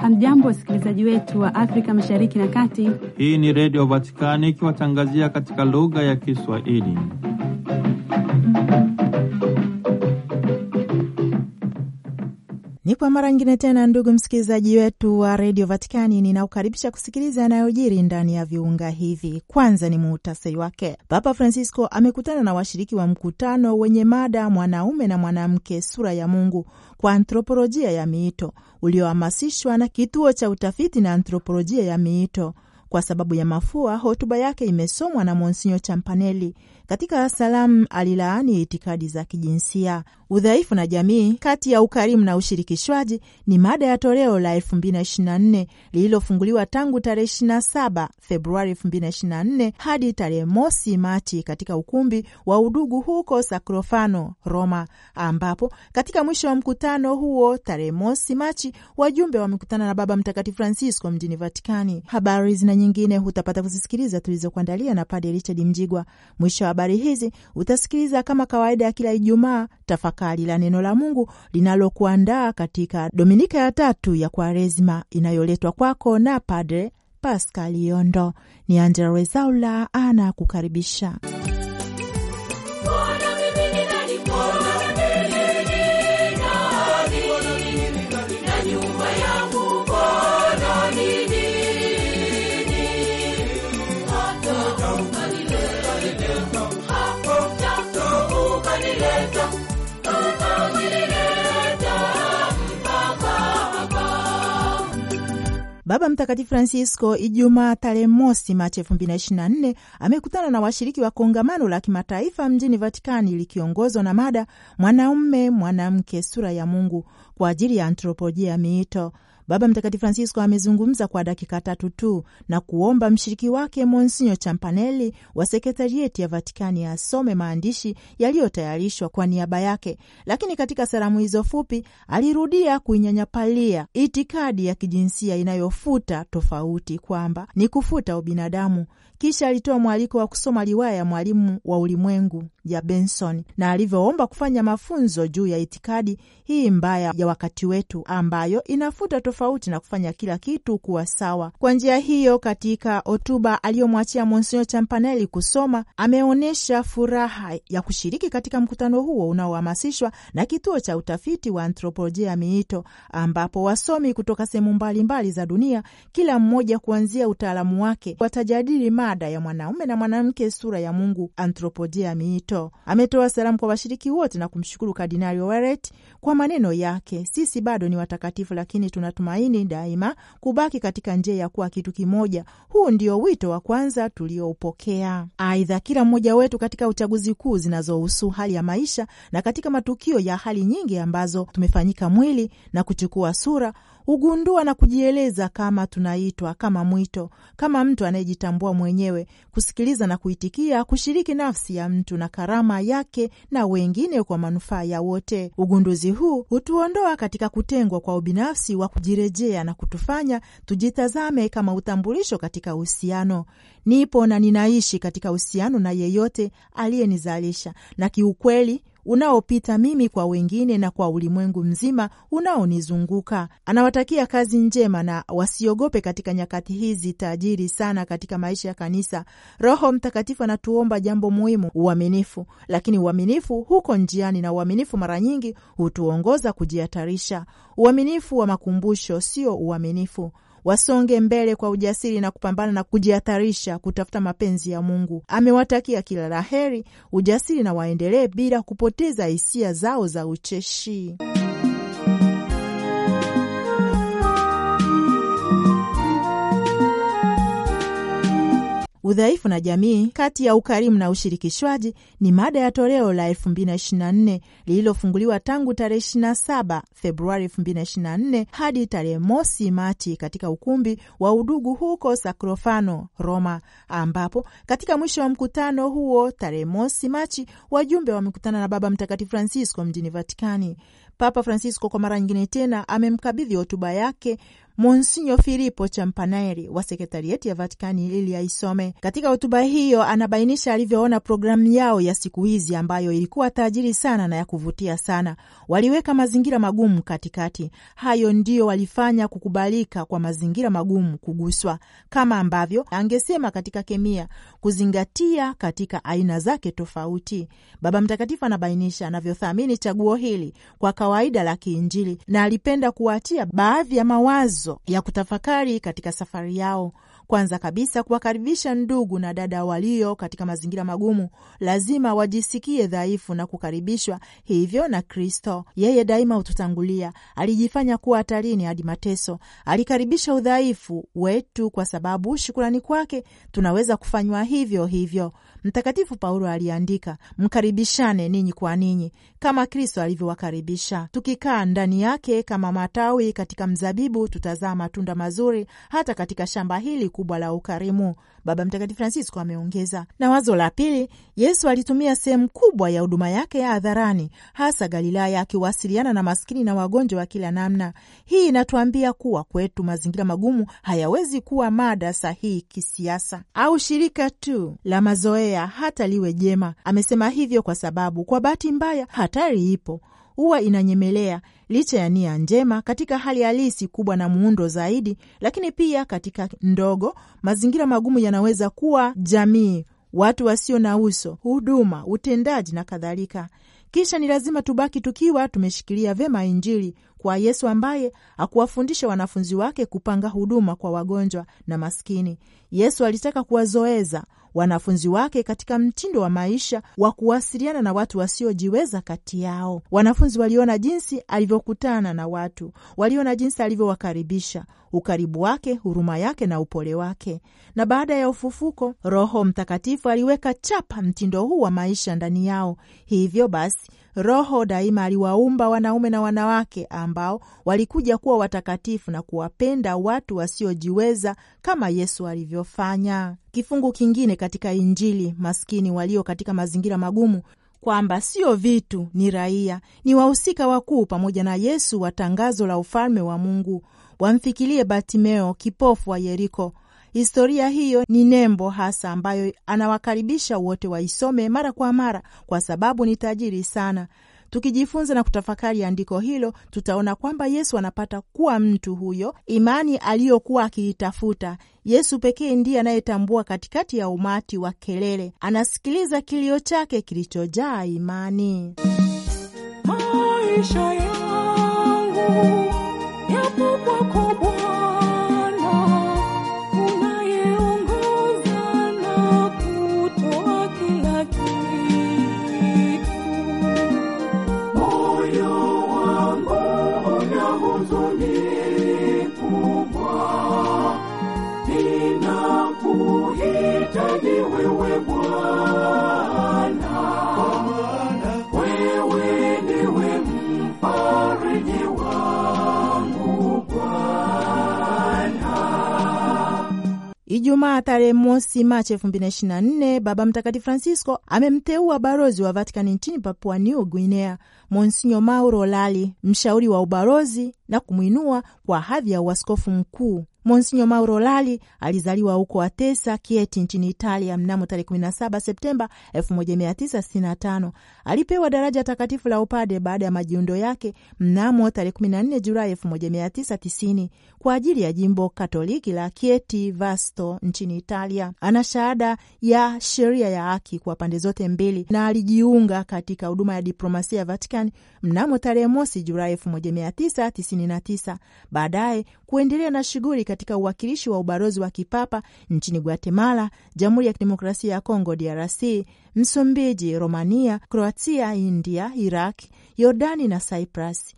Hamjambo, wasikilizaji wetu wa Afrika Mashariki na Kati. Hii ni Redio Vatikani ikiwatangazia katika lugha ya Kiswahili. Ni kwa mara nyingine tena, ndugu msikilizaji wetu wa redio Vatikani, ninaukaribisha kusikiliza yanayojiri ndani ya viunga hivi. Kwanza ni muhtasari wake. Papa Francisco amekutana na washiriki wa mkutano wenye mada mwanaume na mwanamke, sura ya Mungu kwa antropolojia ya miito, uliohamasishwa na kituo cha utafiti na antropolojia ya miito. Kwa sababu ya mafua, hotuba yake imesomwa na Monsinyo Champanelli. Katika salamu alilaani itikadi za kijinsia. Udhaifu na jamii kati ya ukarimu na ushirikishwaji ni mada ya toleo la 2024 lililofunguliwa tangu tarehe 27 Februari 2024 hadi tarehe mosi Machi katika ukumbi wa Udugu huko Sacrofano, Roma, ambapo katika mwisho wa mkutano huo tarehe mosi Machi wajumbe wamekutana na Baba Mtakatifu Francisco mjini Vatikani. Habari zina nyingine hutapata kuzisikiliza tulizokuandalia na Padre Richard Mjigwa. Mwisho wa habari hizi utasikiliza kama kawaida ya kila Ijumaa tafakari la neno la Mungu linalokuandaa katika Dominika ya tatu ya Kwaresima inayoletwa kwako na Padre Pascal Yondo. Ni Angela Rezaula ana kukaribisha. Baba Mtakatifu Francisco Ijumaa tarehe mosi Machi elfu mbili na ishirini na nne amekutana na washiriki wa kongamano la kimataifa mjini Vatikani likiongozwa na mada mwanaume mwanamke, sura ya Mungu kwa ajili ya antropolojia ya miito. Baba Mtakatifu Francisco amezungumza kwa dakika tatu tu na kuomba mshiriki wake Monsinyo Champanelli wa sekretarieti ya Vatikani asome maandishi yaliyotayarishwa kwa niaba yake, lakini katika salamu hizo fupi alirudia kuinyanyapalia itikadi ya kijinsia inayofuta tofauti kwamba ni kufuta ubinadamu. Kisha alitoa mwaliko wa kusoma riwaya ya Mwalimu wa Ulimwengu ya Benson na alivyoomba kufanya mafunzo juu ya itikadi hii mbaya ya wakati wetu ambayo inafuta tofauti na kufanya kila kitu kuwa sawa. Kwa njia hiyo, katika hotuba aliyomwachia Monsinyo Champanelli kusoma, ameonyesha furaha ya kushiriki katika mkutano huo unaohamasishwa na kituo cha utafiti wa anthropolojia ya miito, ambapo wasomi kutoka sehemu mbalimbali za dunia, kila mmoja kuanzia utaalamu wake, watajadili mada ya mwanaume na mwanamke, sura ya Mungu, anthropolojia ya miito. Ametoa salamu kwa washiriki wote na kumshukuru Kardinali Oret kwa maneno yake, sisi bado ni watakatifu, lakini tunatumaini daima kubaki katika njia ya kuwa kitu kimoja. Huu ndio wito wa kwanza tulioupokea. Aidha, kila mmoja wetu katika uchaguzi kuu zinazohusu hali ya maisha na katika matukio ya hali nyingi ambazo tumefanyika mwili na kuchukua sura hugundua na kujieleza kama tunaitwa, kama mwito, kama mtu anayejitambua mwenyewe, kusikiliza na kuitikia, kushiriki nafsi ya mtu na karama yake na wengine kwa manufaa ya wote. Ugunduzi huu hutuondoa katika kutengwa kwa ubinafsi wa kujirejea na kutufanya tujitazame kama utambulisho katika uhusiano. Nipo na ninaishi katika uhusiano na yeyote aliyenizalisha na kiukweli unaopita mimi kwa wengine na kwa ulimwengu mzima unaonizunguka. Anawatakia kazi njema na wasiogope katika nyakati hizi tajiri sana katika maisha ya kanisa. Roho Mtakatifu anatuomba jambo muhimu, uaminifu. Lakini uaminifu huko njiani, na uaminifu mara nyingi hutuongoza kujihatarisha. Uaminifu wa makumbusho sio uaminifu wasonge mbele kwa ujasiri na kupambana na kujihatarisha kutafuta mapenzi ya Mungu. Amewatakia kila la heri, ujasiri na waendelee bila kupoteza hisia zao za ucheshi. Udhaifu na jamii kati ya ukarimu na ushirikishwaji ni mada ya toleo la 2024 lililofunguliwa tangu tarehe 27 Februari 2024 hadi tarehe mosi Machi katika ukumbi wa Udugu huko Sacrofano, Roma, ambapo katika mwisho wa mkutano huo tarehe mosi Machi wajumbe wamekutana na Baba Mtakatifu Francisco mjini Vatikani. Papa Francisco kwa mara nyingine tena amemkabidhi hotuba yake Monsinyo Filipo Champaneri wa sekretarieti ya Vatikani ili aisome. Katika hotuba hiyo anabainisha alivyoona programu yao ya siku hizi ambayo ilikuwa tajiri sana na ya kuvutia sana. Waliweka mazingira magumu katikati. Hayo ndiyo walifanya kukubalika kwa mazingira magumu kuguswa, kama ambavyo angesema katika kemia, kuzingatia katika aina zake tofauti. Baba Mtakatifu anabainisha anavyothamini chaguo hili kwa kawaida la kiinjili na alipenda kuwaachia baadhi ya mawazo ya kutafakari katika safari yao. Kwanza kabisa, kuwakaribisha ndugu na dada walio katika mazingira magumu, lazima wajisikie dhaifu na kukaribishwa hivyo na Kristo. Yeye daima hututangulia, alijifanya kuwa hatarini hadi mateso. Alikaribisha udhaifu wetu kwa sababu shukurani kwake tunaweza kufanywa hivyo hivyo. Mtakatifu Paulo aliandika, mkaribishane ninyi kwa ninyi kama Kristo alivyowakaribisha. Tukikaa ndani yake kama matawi katika mzabibu, tutazaa matunda mazuri hata katika shamba hili kubwa la ukarimu. Baba Mtakatifu Francisco ameongeza. Na wazo la pili, Yesu alitumia sehemu kubwa ya huduma yake ya hadharani, hasa Galilaya, akiwasiliana na maskini na wagonjwa wa kila namna. Hii inatuambia kuwa kwetu mazingira magumu hayawezi kuwa mada sahihi kisiasa au shirika tu la mazoea, hata liwe jema. Amesema hivyo kwa sababu kwa bahati mbaya hatari ipo huwa inanyemelea licha ya nia njema katika hali halisi kubwa na muundo zaidi, lakini pia katika ndogo, mazingira magumu yanaweza kuwa jamii, watu wasio na uso, huduma, utendaji na kadhalika. Kisha ni lazima tubaki tukiwa tumeshikilia vyema Injili kwa Yesu ambaye hakuwafundisha wanafunzi wake kupanga huduma kwa wagonjwa na maskini. Yesu alitaka kuwazoeza wanafunzi wake katika mtindo wa maisha wa kuwasiliana na watu wasiojiweza kati yao. Wanafunzi waliona jinsi alivyokutana na watu, waliona jinsi alivyowakaribisha, ukaribu wake, huruma yake na upole wake. Na baada ya ufufuko, Roho Mtakatifu aliweka chapa mtindo huu wa maisha ndani yao. Hivyo basi Roho daima aliwaumba wanaume na wanawake ambao walikuja kuwa watakatifu na kuwapenda watu wasiojiweza kama Yesu alivyofanya. Kifungu kingine katika Injili, maskini walio katika mazingira magumu kwamba sio vitu, ni raia, ni wahusika wakuu pamoja na Yesu wa tangazo la ufalme wa Mungu. Wamfikirie Bartimeo, kipofu wa Yeriko. Historia hiyo ni nembo hasa ambayo anawakaribisha wote waisome mara kwa mara, kwa sababu ni tajiri sana. Tukijifunza na kutafakari andiko hilo, tutaona kwamba Yesu anapata kuwa mtu huyo, imani aliyokuwa akiitafuta. Yesu pekee ndiye anayetambua katikati ya umati wa kelele, anasikiliza kilio chake kilichojaa imani. Maisha yangu yapo kwako tarehe mosi Machi elfu mbili na ishirini na nne Baba Mtakatifu Francisco amemteua balozi wa Vatikani nchini Papua New Guinea Monsinyo Mauro Lali, mshauri wa ubalozi na kumwinua kwa hadhi ya uaskofu mkuu. Monsinyo Mauro Lali alizaliwa huko Atesa, Kieti nchini Italia mnamo tarehe 17 Septemba 1965. Alipewa daraja takatifu la upade baada ya majiundo yake mnamo tarehe 14 Julai 1990 kwa ajili ya jimbo Katoliki la Kieti Vasto nchini Italia. Ana shahada ya sheria ya haki kwa pande zote mbili na alijiunga katika huduma ya diplomasia ya Vatican mnamo tarehe mosi Julai 1999. Baadaye kuendelea na shughuli katika uwakilishi wa ubalozi wa kipapa nchini Guatemala, Jamhuri ya Kidemokrasia ya Kongo DRC, Msumbiji, Romania, Kroatia, India, Iraq, Yordani na Cyprus.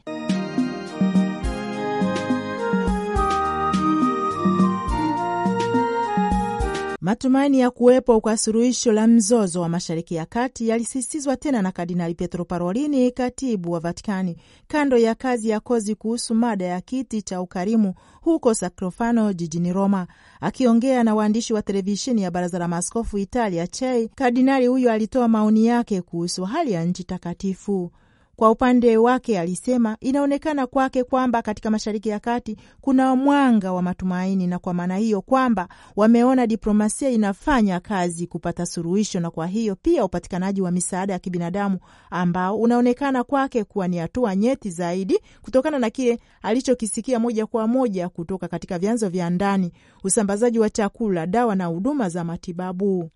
Matumaini ya kuwepo kwa suluhisho la mzozo wa Mashariki ya Kati yalisisitizwa tena na Kardinali Pietro Parolini, katibu wa Vatikani, kando ya kazi ya kozi kuhusu mada ya kiti cha ukarimu huko Sacrofano jijini Roma. Akiongea na waandishi wa televisheni ya Baraza la Maaskofu Italia CHEI, kardinali huyo alitoa maoni yake kuhusu hali ya nchi takatifu. Kwa upande wake alisema inaonekana kwake kwamba katika Mashariki ya Kati kuna mwanga wa matumaini, na kwa maana hiyo kwamba wameona diplomasia inafanya kazi kupata suluhisho, na kwa hiyo pia upatikanaji wa misaada ya kibinadamu ambao unaonekana kwake kuwa ni hatua nyeti zaidi kutokana na kile alichokisikia moja kwa moja kutoka katika vyanzo vya ndani, usambazaji wa chakula, dawa na huduma za matibabu.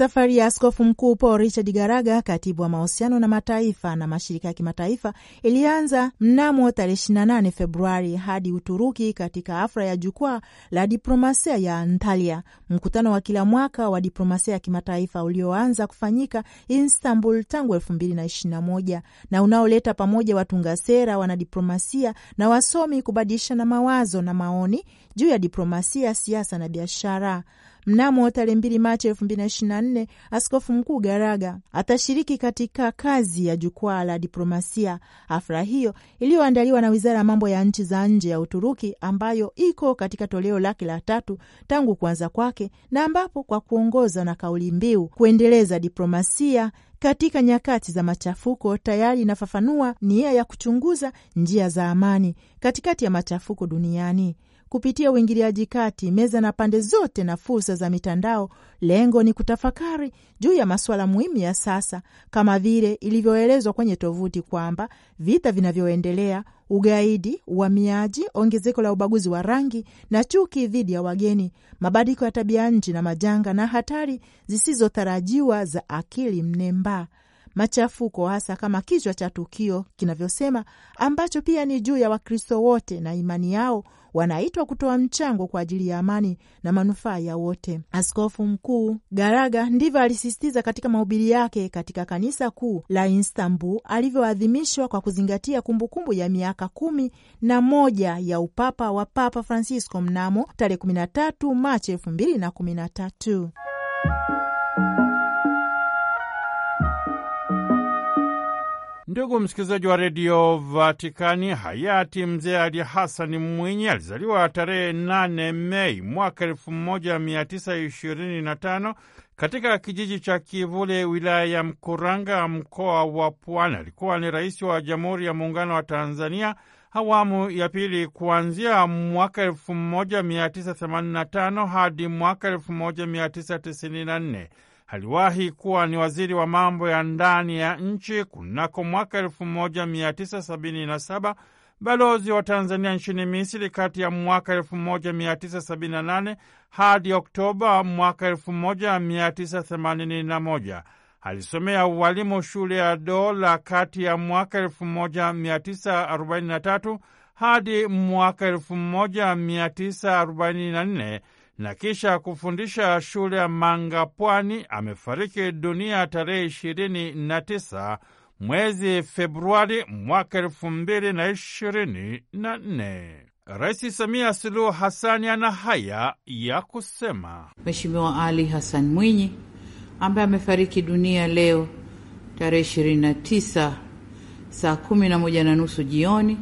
Safari ya askofu mkuu Paul Richard Garaga, katibu wa mahusiano na mataifa na mashirika ya kimataifa, ilianza mnamo tarehe 28 Februari hadi Uturuki katika afra ya jukwaa la diplomasia ya Antalya, mkutano wa kila mwaka wa diplomasia ya kimataifa ulioanza kufanyika Istanbul tangu 2021 na unaoleta pamoja watunga sera, wanadiplomasia na wasomi kubadilishana mawazo na maoni juu ya diplomasia, siasa na biashara. Mnamo tarehe mbili Machi elfu mbili na ishirini na nne askofu mkuu Garaga atashiriki katika kazi ya jukwaa la diplomasia. Hafla hiyo iliyoandaliwa na wizara ya mambo ya nchi za nje ya Uturuki, ambayo iko katika toleo lake la tatu tangu kuanza kwake, na ambapo kwa kuongoza na kauli mbiu kuendeleza diplomasia katika nyakati za machafuko tayari inafafanua nia ya kuchunguza njia za amani katikati ya machafuko duniani kupitia uingiliaji kati, meza na pande zote na fursa za mitandao. Lengo ni kutafakari juu ya masuala muhimu ya sasa, kama vile ilivyoelezwa kwenye tovuti kwamba vita vinavyoendelea, ugaidi, uhamiaji, ongezeko la ubaguzi wa rangi na chuki dhidi ya wageni, mabadiliko ya tabia nchi na majanga na hatari zisizotarajiwa za akili mnemba machafuko hasa kama kichwa cha tukio kinavyosema, ambacho pia ni juu ya Wakristo wote na imani yao wanaitwa kutoa mchango kwa ajili ya amani na manufaa ya wote. Askofu Mkuu Garaga ndivyo alisisitiza katika mahubiri yake katika kanisa kuu la Istanbul alivyoadhimishwa kwa kuzingatia kumbukumbu ya miaka kumi na moja ya upapa wa Papa Francisco mnamo tarehe 13 Machi 2013. Ndugu msikilizaji wa redio Vatikani, hayati mzee Ali Hasani Mwinyi alizaliwa tarehe 8 Mei mwaka 1925 katika kijiji cha Kivule, wilaya ya Mkuranga, mkoa wa Pwani. Alikuwa ni rais wa Jamhuri ya Muungano wa Tanzania awamu ya pili kuanzia mwaka 1985 hadi mwaka 1994. Aliwahi kuwa ni waziri wa mambo ya ndani ya nchi kunako mwaka 1977, balozi wa Tanzania nchini Misri kati ya mwaka 1978 hadi Oktoba mwaka 1981. Alisomea ualimu shule ya dola kati ya mwaka 1943 hadi mwaka 1944 na kisha kufundisha shule ya Mangapwani. Amefariki dunia tarehe ishirini na tisa mwezi Februari mwaka elfu mbili na ishirini na nne. Rais Samia Suluhu Hasani ana haya ya kusema. Mheshimiwa Ali Hassan Mwinyi ambaye amefariki dunia leo tarehe 29 saa kumi na moja na nusu jioni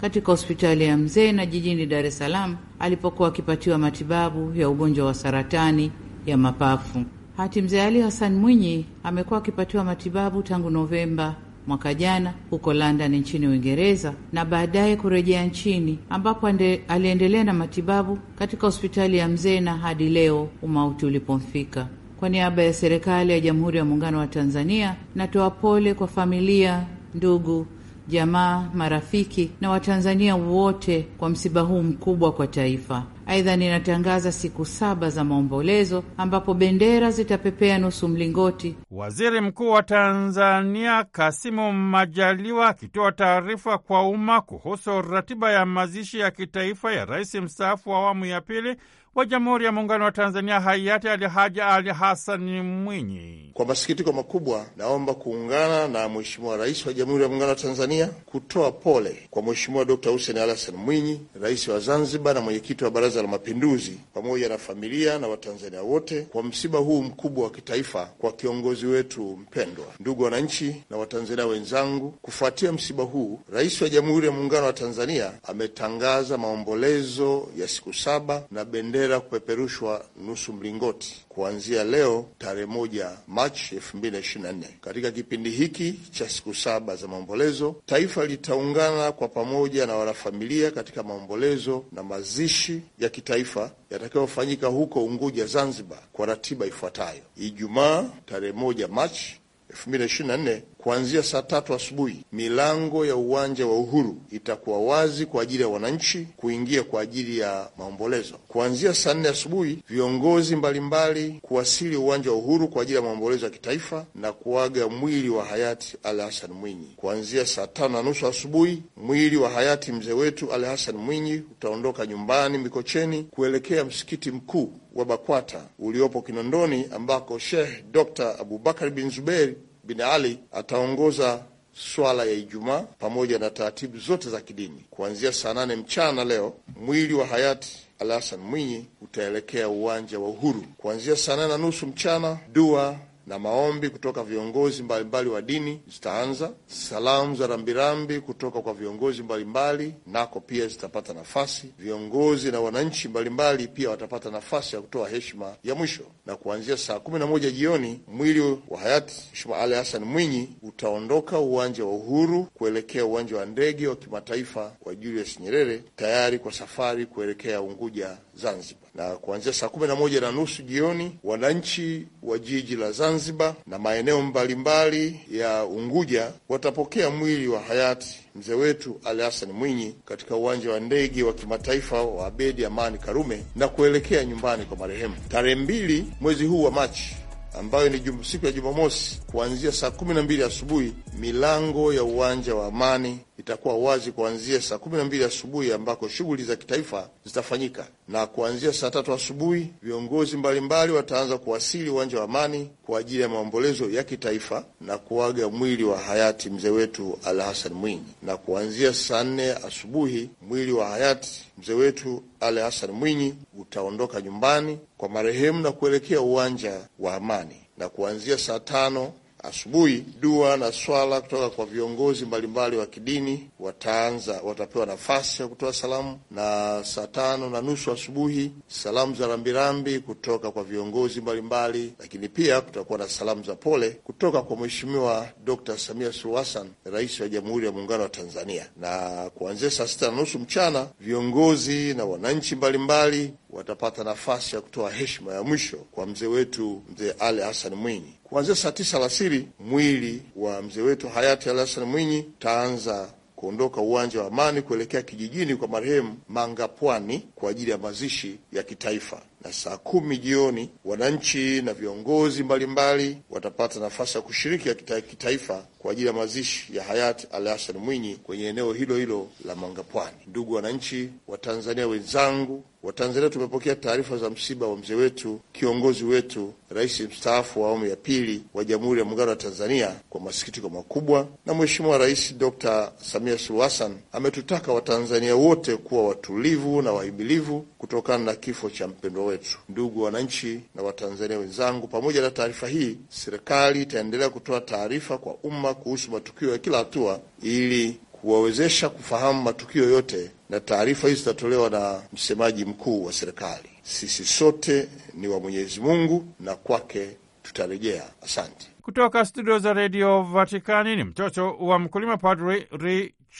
katika hospitali ya Mzee jijini Dar es Salaam alipokuwa akipatiwa matibabu ya ugonjwa wa saratani ya mapafu. Hati Mzee Ali Hassan Mwinyi amekuwa akipatiwa matibabu tangu Novemba mwaka jana huko London nchini Uingereza na baadaye kurejea nchini ambapo aliendelea na matibabu katika hospitali ya Mzena hadi leo umauti ulipomfika. Kwa niaba ya serikali ya Jamhuri ya Muungano wa Tanzania, natoa pole kwa familia, ndugu jamaa, marafiki na Watanzania wote kwa msiba huu mkubwa kwa taifa. Aidha, ninatangaza siku saba za maombolezo ambapo bendera zitapepea nusu mlingoti. Waziri Mkuu wa Tanzania Kasimu Majaliwa akitoa taarifa kwa umma kuhusu ratiba ya mazishi ya kitaifa ya rais mstaafu wa awamu ya pili wa Jamhuri ya Muungano wa Tanzania hayati Alhaji Ali Hasani Mwinyi. Kwa masikitiko makubwa, naomba kuungana na Mheshimiwa Rais wa Jamhuri ya Muungano wa Tanzania kutoa pole kwa Mheshimiwa Dkt. Hussein Ali Hassan Mwinyi, Rais wa Zanzibar na mwenyekiti wa Baraza la Mapinduzi, pamoja na familia na Watanzania wote kwa msiba huu mkubwa wa kitaifa kwa kiongozi wetu mpendwa. Ndugu wananchi na Watanzania wenzangu, kufuatia msiba huu, Rais wa Jamhuri ya Muungano wa Tanzania ametangaza maombolezo ya siku saba na bendera kupeperushwa nusu mlingoti kuanzia leo tarehe moja Machi 2024. Katika kipindi hiki cha siku saba za maombolezo, taifa litaungana kwa pamoja na wanafamilia katika maombolezo na mazishi ya kitaifa yatakayofanyika huko Unguja, Zanzibar, kwa ratiba ifuatayo: Ijumaa tarehe moja Machi 2024 kuanzia saa tatu asubuhi, milango ya uwanja wa Uhuru itakuwa wazi kwa ajili ya wananchi kuingia kwa ajili ya maombolezo. Kuanzia saa nne asubuhi, viongozi mbalimbali kuwasili uwanja wa Uhuru kwa ajili ya maombolezo ya kitaifa na kuaga mwili wa hayati Ali Hassan Mwinyi. Kuanzia saa tano na nusu asubuhi, mwili wa hayati mzee wetu Ali Hassan Mwinyi utaondoka nyumbani Mikocheni kuelekea msikiti mkuu wa BAKWATA uliopo Kinondoni ambako Sheikh Dr. Abubakar bin Zuberi bin Ali ataongoza swala ya Ijumaa pamoja na taratibu zote za kidini. Kuanzia saa nane mchana leo, mwili wa hayati Ali Hassan Mwinyi utaelekea uwanja wa Uhuru. Kuanzia saa nane na nusu mchana, dua na maombi kutoka viongozi mbalimbali wa dini zitaanza. Salamu za rambirambi kutoka kwa viongozi mbalimbali nako pia zitapata nafasi. Viongozi na wananchi mbalimbali pia watapata nafasi ya kutoa heshima ya mwisho, na kuanzia saa kumi na moja jioni mwili wa hayati Mheshimiwa Ali Hassan Mwinyi utaondoka uwanja wa Uhuru kuelekea uwanja wa ndege wa kimataifa wa Julius Nyerere, tayari kwa safari kuelekea Unguja, Zanzibar. Na kuanzia saa kumi na moja na nusu jioni wananchi wa jiji la Zanzibar na maeneo mbalimbali ya Unguja watapokea mwili wa hayati mzee wetu Ali Hassan Mwinyi katika uwanja wa ndege wa kimataifa wa Abedi Amani Karume na kuelekea nyumbani kwa marehemu. Tarehe mbili mwezi huu wa Machi ambayo ni siku ya Jumamosi, kuanzia saa kumi na mbili asubuhi milango ya uwanja wa Amani itakuwa wazi kuanzia saa kumi na mbili asubuhi ambako shughuli za kitaifa zitafanyika, na kuanzia saa tatu asubuhi viongozi mbalimbali wataanza kuwasili uwanja wa Amani kwa ajili ya maombolezo ya kitaifa na kuaga mwili wa hayati mzee wetu Al Hassan Mwinyi, na kuanzia saa nne asubuhi mwili wa hayati mzee wetu Ali Hassan Mwinyi utaondoka nyumbani kwa marehemu na kuelekea uwanja wa Amani, na kuanzia saa tano asubuhi dua na swala kutoka kwa viongozi mbalimbali wa kidini wataanza, watapewa nafasi ya kutoa salamu, na saa tano na nusu asubuhi salamu za rambirambi kutoka kwa viongozi mbalimbali, lakini pia kutakuwa na salamu za pole kutoka kwa Mheshimiwa Dr. Samia Suluhu Hassan, Rais wa Jamhuri ya Muungano wa Tanzania. Na kuanzia saa sita na nusu mchana viongozi na wananchi mbalimbali watapata nafasi ya kutoa heshima ya mwisho kwa mzee wetu mzee Ali Hassan Mwinyi. Kuanzia saa tisa alasiri mwili wa mzee wetu hayati Ali Hassan Mwinyi utaanza kuondoka uwanja wa Amani kuelekea kijijini kwa marehemu Mangapwani kwa ajili ya mazishi ya kitaifa, na saa kumi jioni wananchi na viongozi mbalimbali watapata nafasi ya kushiriki ya kita, kitaifa kwa ajili ya mazishi ya hayati Ali Hassan Mwinyi kwenye eneo hilo hilo la Mangapwani. Ndugu wananchi wa Tanzania wenzangu, Watanzania tumepokea taarifa za msiba wa mzee wetu, kiongozi wetu, rais mstaafu wa awamu ya pili wa Jamhuri ya Muungano wa Tanzania kwa masikitiko makubwa, na Mheshimiwa Rais Dr. Samia Suluhu Hassan ametutaka Watanzania wote kuwa watulivu na wahimilivu kutokana na kifo cha mpendwa wetu. Ndugu wananchi na Watanzania wenzangu, pamoja na taarifa hii, serikali itaendelea kutoa taarifa kwa umma kuhusu matukio ya kila hatua ili kuwawezesha kufahamu matukio yote, na taarifa hizi zitatolewa na msemaji mkuu wa serikali. Sisi sote ni wa Mwenyezi Mungu na kwake tutarejea. Asante. Kutoka studio za redio Vatikani ni mtoto wa mkulima, Padri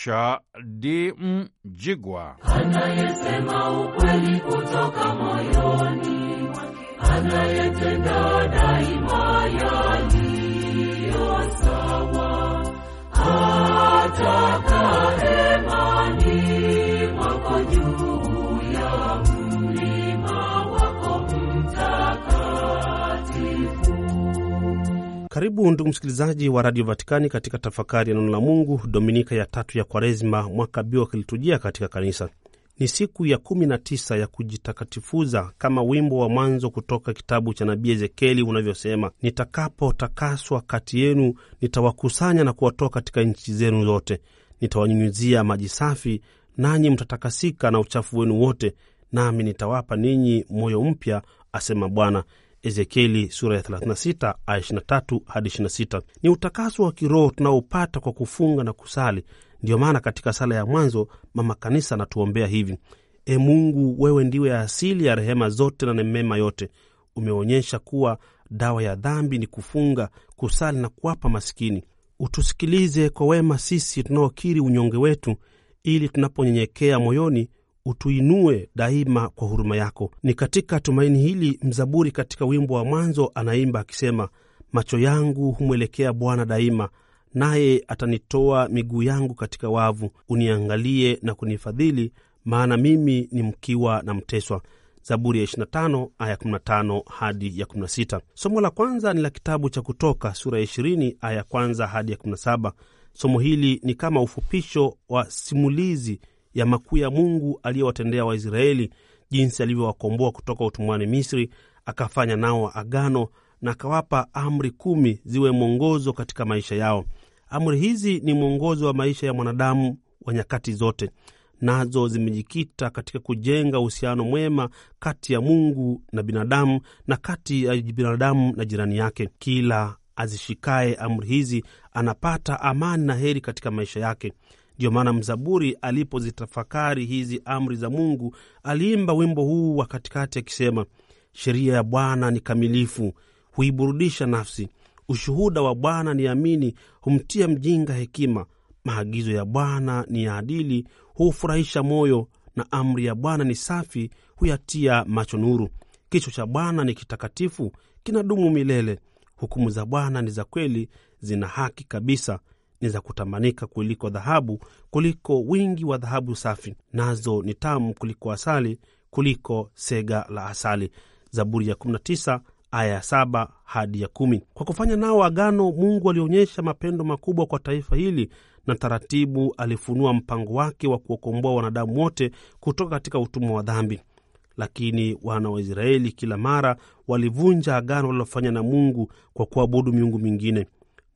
Richard Mjigwa. Anayesema ukweli kutoka moyoni, anayetenda daima yaliyo sawa, atakaemani Karibu ndugu msikilizaji wa Radio Vatikani katika tafakari ya neno la Mungu, dominika ya tatu ya Kwaresma, mwaka B wa kiliturujia katika kanisa. Ni siku ya kumi na tisa ya kujitakatifuza, kama wimbo wa mwanzo kutoka kitabu cha nabii Ezekieli unavyosema: nitakapotakaswa kati yenu, nitawakusanya na kuwatoa katika nchi zenu zote, nitawanyunyizia maji safi, nanyi mtatakasika na uchafu wenu wote, nami nitawapa ninyi moyo mpya, asema Bwana. Ezekieli sura ya 36 aya 23 hadi 26. Ni utakaso wa kiroho tunaopata kwa kufunga na kusali. Ndiyo maana katika sala ya mwanzo mama kanisa anatuombea hivi: E Mungu, wewe ndiwe asili ya rehema zote na mema yote, umeonyesha kuwa dawa ya dhambi ni kufunga, kusali na kuwapa masikini. Utusikilize kwa wema sisi tunaokiri unyonge wetu, ili tunaponyenyekea moyoni utuinue daima kwa huruma yako. Ni katika tumaini hili mzaburi katika wimbo wa mwanzo anaimba akisema, macho yangu humwelekea Bwana daima, naye atanitoa miguu yangu katika wavu. Uniangalie na kunifadhili, maana mimi ni mkiwa na mteswa. Zaburi ya 25 aya 15 hadi ya 16. Somo la kwanza ni la kitabu cha Kutoka sura ya 20 aya ya kwanza hadi ya 17. Somo hili ni kama ufupisho wa simulizi ya makuu ya Mungu aliyowatendea Waisraeli, jinsi alivyowakomboa kutoka utumwani Misri, akafanya nao agano na akawapa amri kumi ziwe mwongozo katika maisha yao. Amri hizi ni mwongozo wa maisha ya mwanadamu wa nyakati zote, nazo zimejikita katika kujenga uhusiano mwema kati ya Mungu na binadamu na kati ya binadamu na jirani yake. Kila azishikaye amri hizi anapata amani na heri katika maisha yake. Ndiyo maana mzaburi alipozitafakari hizi amri za Mungu aliimba wimbo huu wa katikati akisema, sheria ya Bwana ni kamilifu, huiburudisha nafsi. Ushuhuda wa Bwana ni amini, humtia mjinga hekima. Maagizo ya Bwana ni ya adili, huufurahisha moyo, na amri ya Bwana ni safi, huyatia macho nuru. Kichwa cha Bwana ni kitakatifu, kinadumu milele. Hukumu za Bwana ni za kweli, zina haki kabisa ni za kutamanika kuliko dhahabu, kuliko wingi wa dhahabu safi, nazo ni tamu kuliko asali, kuliko sega la asali. Zaburi ya 19 aya ya 7 hadi ya 10. Kwa kufanya nao agano, Mungu alionyesha mapendo makubwa kwa taifa hili na taratibu alifunua mpango wake wa kuwakomboa wanadamu wote kutoka katika utumwa wa dhambi. Lakini wana wa Israeli kila mara walivunja agano walilofanya na Mungu kwa kuabudu miungu mingine.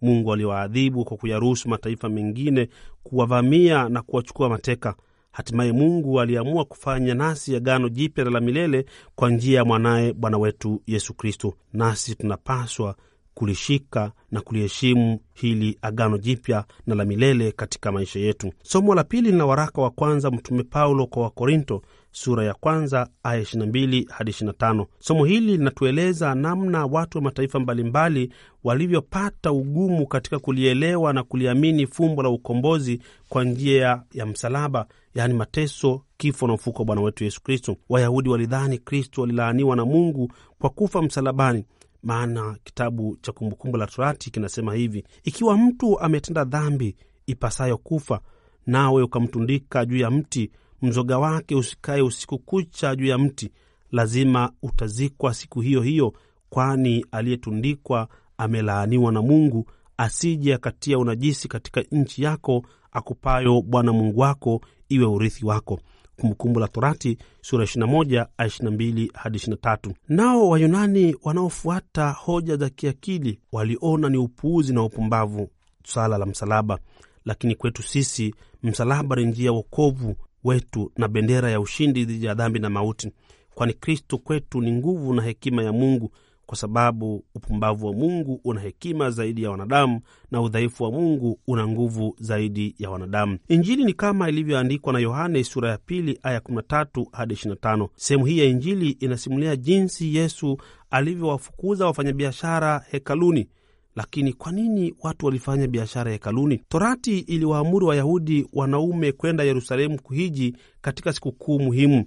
Mungu aliwaadhibu kwa kuyaruhusu mataifa mengine kuwavamia na kuwachukua mateka. Hatimaye Mungu aliamua kufanya nasi agano jipya na la milele kwa njia ya mwanaye Bwana wetu Yesu Kristo, nasi tunapaswa kulishika na kuliheshimu hili agano jipya na la milele katika maisha yetu. Somo la pili lina waraka wa kwanza Mtume Paulo kwa Wakorinto sura ya kwanza aya 22 hadi 25. Somo hili linatueleza namna watu wa mataifa mbalimbali walivyopata ugumu katika kulielewa na kuliamini fumbo la ukombozi kwa njia ya msalaba, yaani mateso, kifo na ufuko wa Bwana wetu Yesu Kristo. Wayahudi walidhani Kristo alilaaniwa na Mungu kwa kufa msalabani, maana kitabu cha Kumbukumbu la Torati kinasema hivi: ikiwa mtu ametenda dhambi ipasayo kufa, nawe ukamtundika juu ya mti mzoga wake usikae usiku kucha juu ya mti, lazima utazikwa siku hiyo hiyo, kwani aliyetundikwa amelaaniwa na Mungu, asije akatia unajisi katika nchi yako akupayo Bwana Mungu wako iwe urithi wako. Kumbukumbu la Torati sura 21 aya 22 hadi 23. Nao Wayunani wanaofuata hoja za kiakili waliona ni upuuzi na upumbavu swala la msalaba, lakini kwetu sisi msalaba ni njia ya wokovu wetu na bendera ya ushindi dhidi ya dhambi na mauti, kwani Kristo kwetu ni nguvu na hekima ya Mungu, kwa sababu upumbavu wa Mungu una hekima zaidi ya wanadamu na udhaifu wa Mungu una nguvu zaidi ya wanadamu. Injili ni kama ilivyoandikwa na Yohane sura ya pili aya 13 hadi 25. Sehemu hii ya Injili inasimulia jinsi Yesu alivyowafukuza wafanyabiashara hekaluni. Lakini kwa nini watu walifanya biashara hekaluni? Torati iliwaamuru Wayahudi wanaume kwenda Yerusalemu kuhiji katika sikukuu muhimu,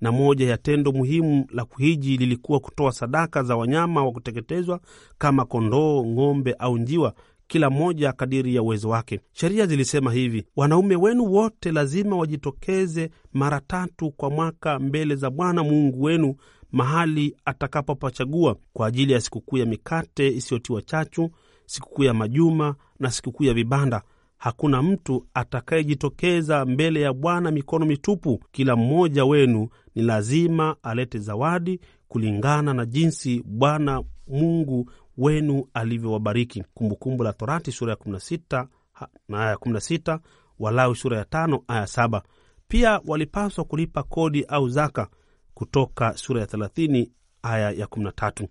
na moja ya tendo muhimu la kuhiji lilikuwa kutoa sadaka za wanyama wa kuteketezwa kama kondoo, ng'ombe au njiwa, kila mmoja kadiri ya uwezo wake. Sheria zilisema hivi: wanaume wenu wote lazima wajitokeze mara tatu kwa mwaka mbele za Bwana Mungu wenu mahali atakapopachagua kwa ajili ya sikukuu ya mikate isiyotiwa chachu, sikukuu ya majuma na sikukuu ya vibanda. Hakuna mtu atakayejitokeza mbele ya Bwana mikono mitupu. Kila mmoja wenu ni lazima alete zawadi kulingana na jinsi Bwana Mungu wenu alivyowabariki. Kumbukumbu la Torati sura ya 16 na aya 16, Walawi sura ya 5 aya 7. Pia walipaswa kulipa kodi au zaka kutoka sura ya 30 aya ya 13.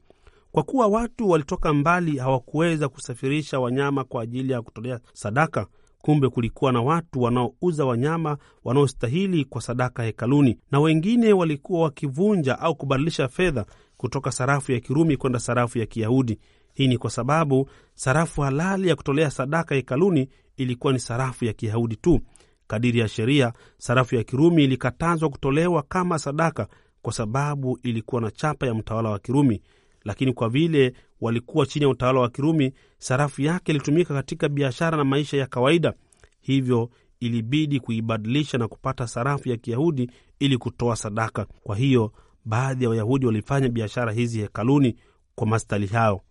Kwa kuwa watu walitoka mbali, hawakuweza kusafirisha wanyama kwa ajili ya kutolea sadaka. Kumbe kulikuwa na watu wanaouza wanyama wanaostahili kwa sadaka hekaluni, na wengine walikuwa wakivunja au kubadilisha fedha kutoka sarafu ya Kirumi kwenda sarafu ya Kiyahudi. Hii ni kwa sababu sarafu halali ya kutolea sadaka hekaluni ilikuwa ni sarafu ya Kiyahudi tu. Kadiri ya sheria, sarafu ya Kirumi ilikatazwa kutolewa kama sadaka kwa sababu ilikuwa na chapa ya mtawala wa Kirumi. Lakini kwa vile walikuwa chini ya utawala wa Kirumi, sarafu yake ilitumika katika biashara na maisha ya kawaida. Hivyo ilibidi kuibadilisha na kupata sarafu ya Kiyahudi ili kutoa sadaka. Kwa hiyo baadhi ya Wayahudi walifanya biashara hizi hekaluni kwa mastali hao.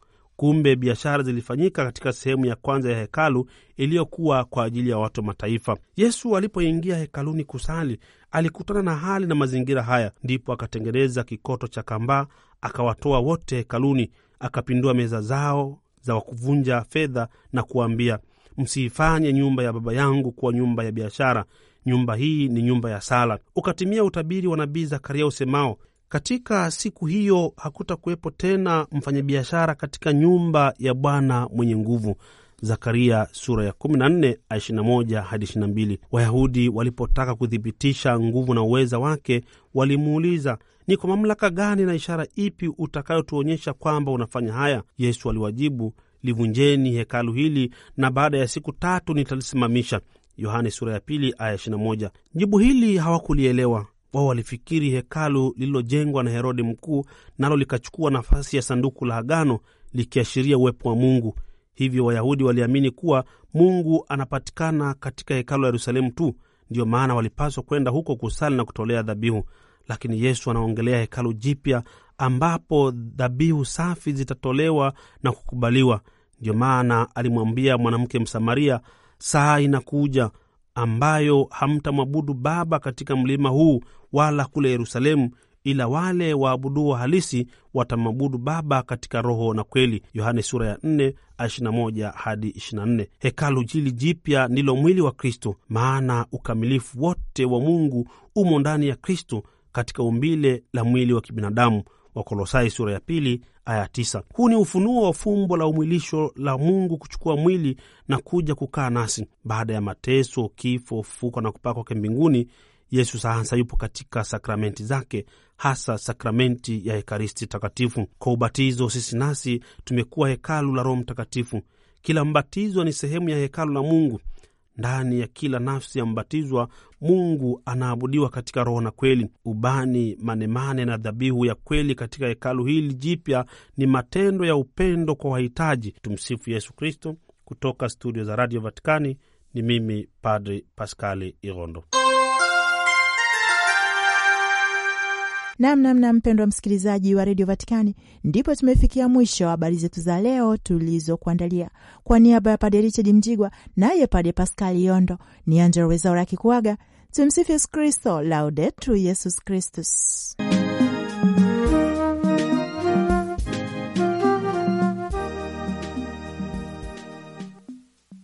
Kumbe biashara zilifanyika katika sehemu ya kwanza ya hekalu iliyokuwa kwa ajili ya watu wa mataifa. Yesu alipoingia hekaluni kusali, alikutana na hali na mazingira haya, ndipo akatengeneza kikoto cha kambaa, akawatoa wote hekaluni, akapindua meza zao za wakuvunja fedha na kuwaambia, msiifanye nyumba ya Baba yangu kuwa nyumba ya biashara, nyumba hii ni nyumba ya sala. Ukatimia utabiri wa nabii Zakaria usemao katika siku hiyo hakutakuwepo tena mfanyabiashara katika nyumba ya Bwana mwenye nguvu. Zakaria sura ya 14 21 hadi 22. Wayahudi walipotaka kuthibitisha nguvu na uweza wake, walimuuliza ni kwa mamlaka gani na ishara ipi utakayotuonyesha kwamba unafanya haya? Yesu aliwajibu, livunjeni hekalu hili na baada ya siku tatu nitalisimamisha. Yohane sura ya pili aya 21. Jibu hili hawakulielewa. Wao walifikiri hekalu lililojengwa na Herode Mkuu nalo likachukua nafasi ya sanduku la agano likiashiria uwepo wa Mungu. Hivyo Wayahudi waliamini kuwa Mungu anapatikana katika hekalu la Yerusalemu tu, ndiyo maana walipaswa kwenda huko kusali na kutolea dhabihu. Lakini Yesu anaongelea hekalu jipya ambapo dhabihu safi zitatolewa na kukubaliwa. Ndiyo maana alimwambia mwanamke Msamaria, saa inakuja ambayo hamtamwabudu Baba katika mlima huu wala kule Yerusalemu, ila wale waabuduo halisi watamwabudu Baba katika roho na kweli. Yohane sura ya 4 21 hadi 24. Hekalu hili jipya ndilo mwili wa Kristo, maana ukamilifu wote wa Mungu umo ndani ya Kristo katika umbile la mwili wa kibinadamu. Wakolosai sura ya pili aya tisa. Huu ni ufunuo wa fumbo la umwilisho la Mungu kuchukua mwili na kuja kukaa nasi baada ya mateso, kifo, fuko na kupaa kwake mbinguni. Yesu sasa yupo katika sakramenti zake, hasa sakramenti ya Ekaristi Takatifu. Kwa ubatizo, sisi nasi tumekuwa hekalu la Roho Mtakatifu. Kila mbatizwa ni sehemu ya hekalu la Mungu. Ndani ya kila nafsi ya mbatizwa Mungu anaabudiwa katika roho na kweli. Ubani, manemane na dhabihu ya kweli katika hekalu hili jipya ni matendo ya upendo kwa wahitaji. Tumsifu Yesu Kristo. Kutoka studio za Radio Vatikani ni mimi Padri Paskali Irondo. Namnamna mpendwa msikilizaji wa redio Vatikani, ndipo tumefikia mwisho wa habari zetu za leo tulizokuandalia. Kwa niaba ya Pade Richard Mjigwa naye Pade Paskali Yondo ni Angela Wezaura akikuaga. Tumsifu Yesu Kristo, Laudetur Yesus Kristus.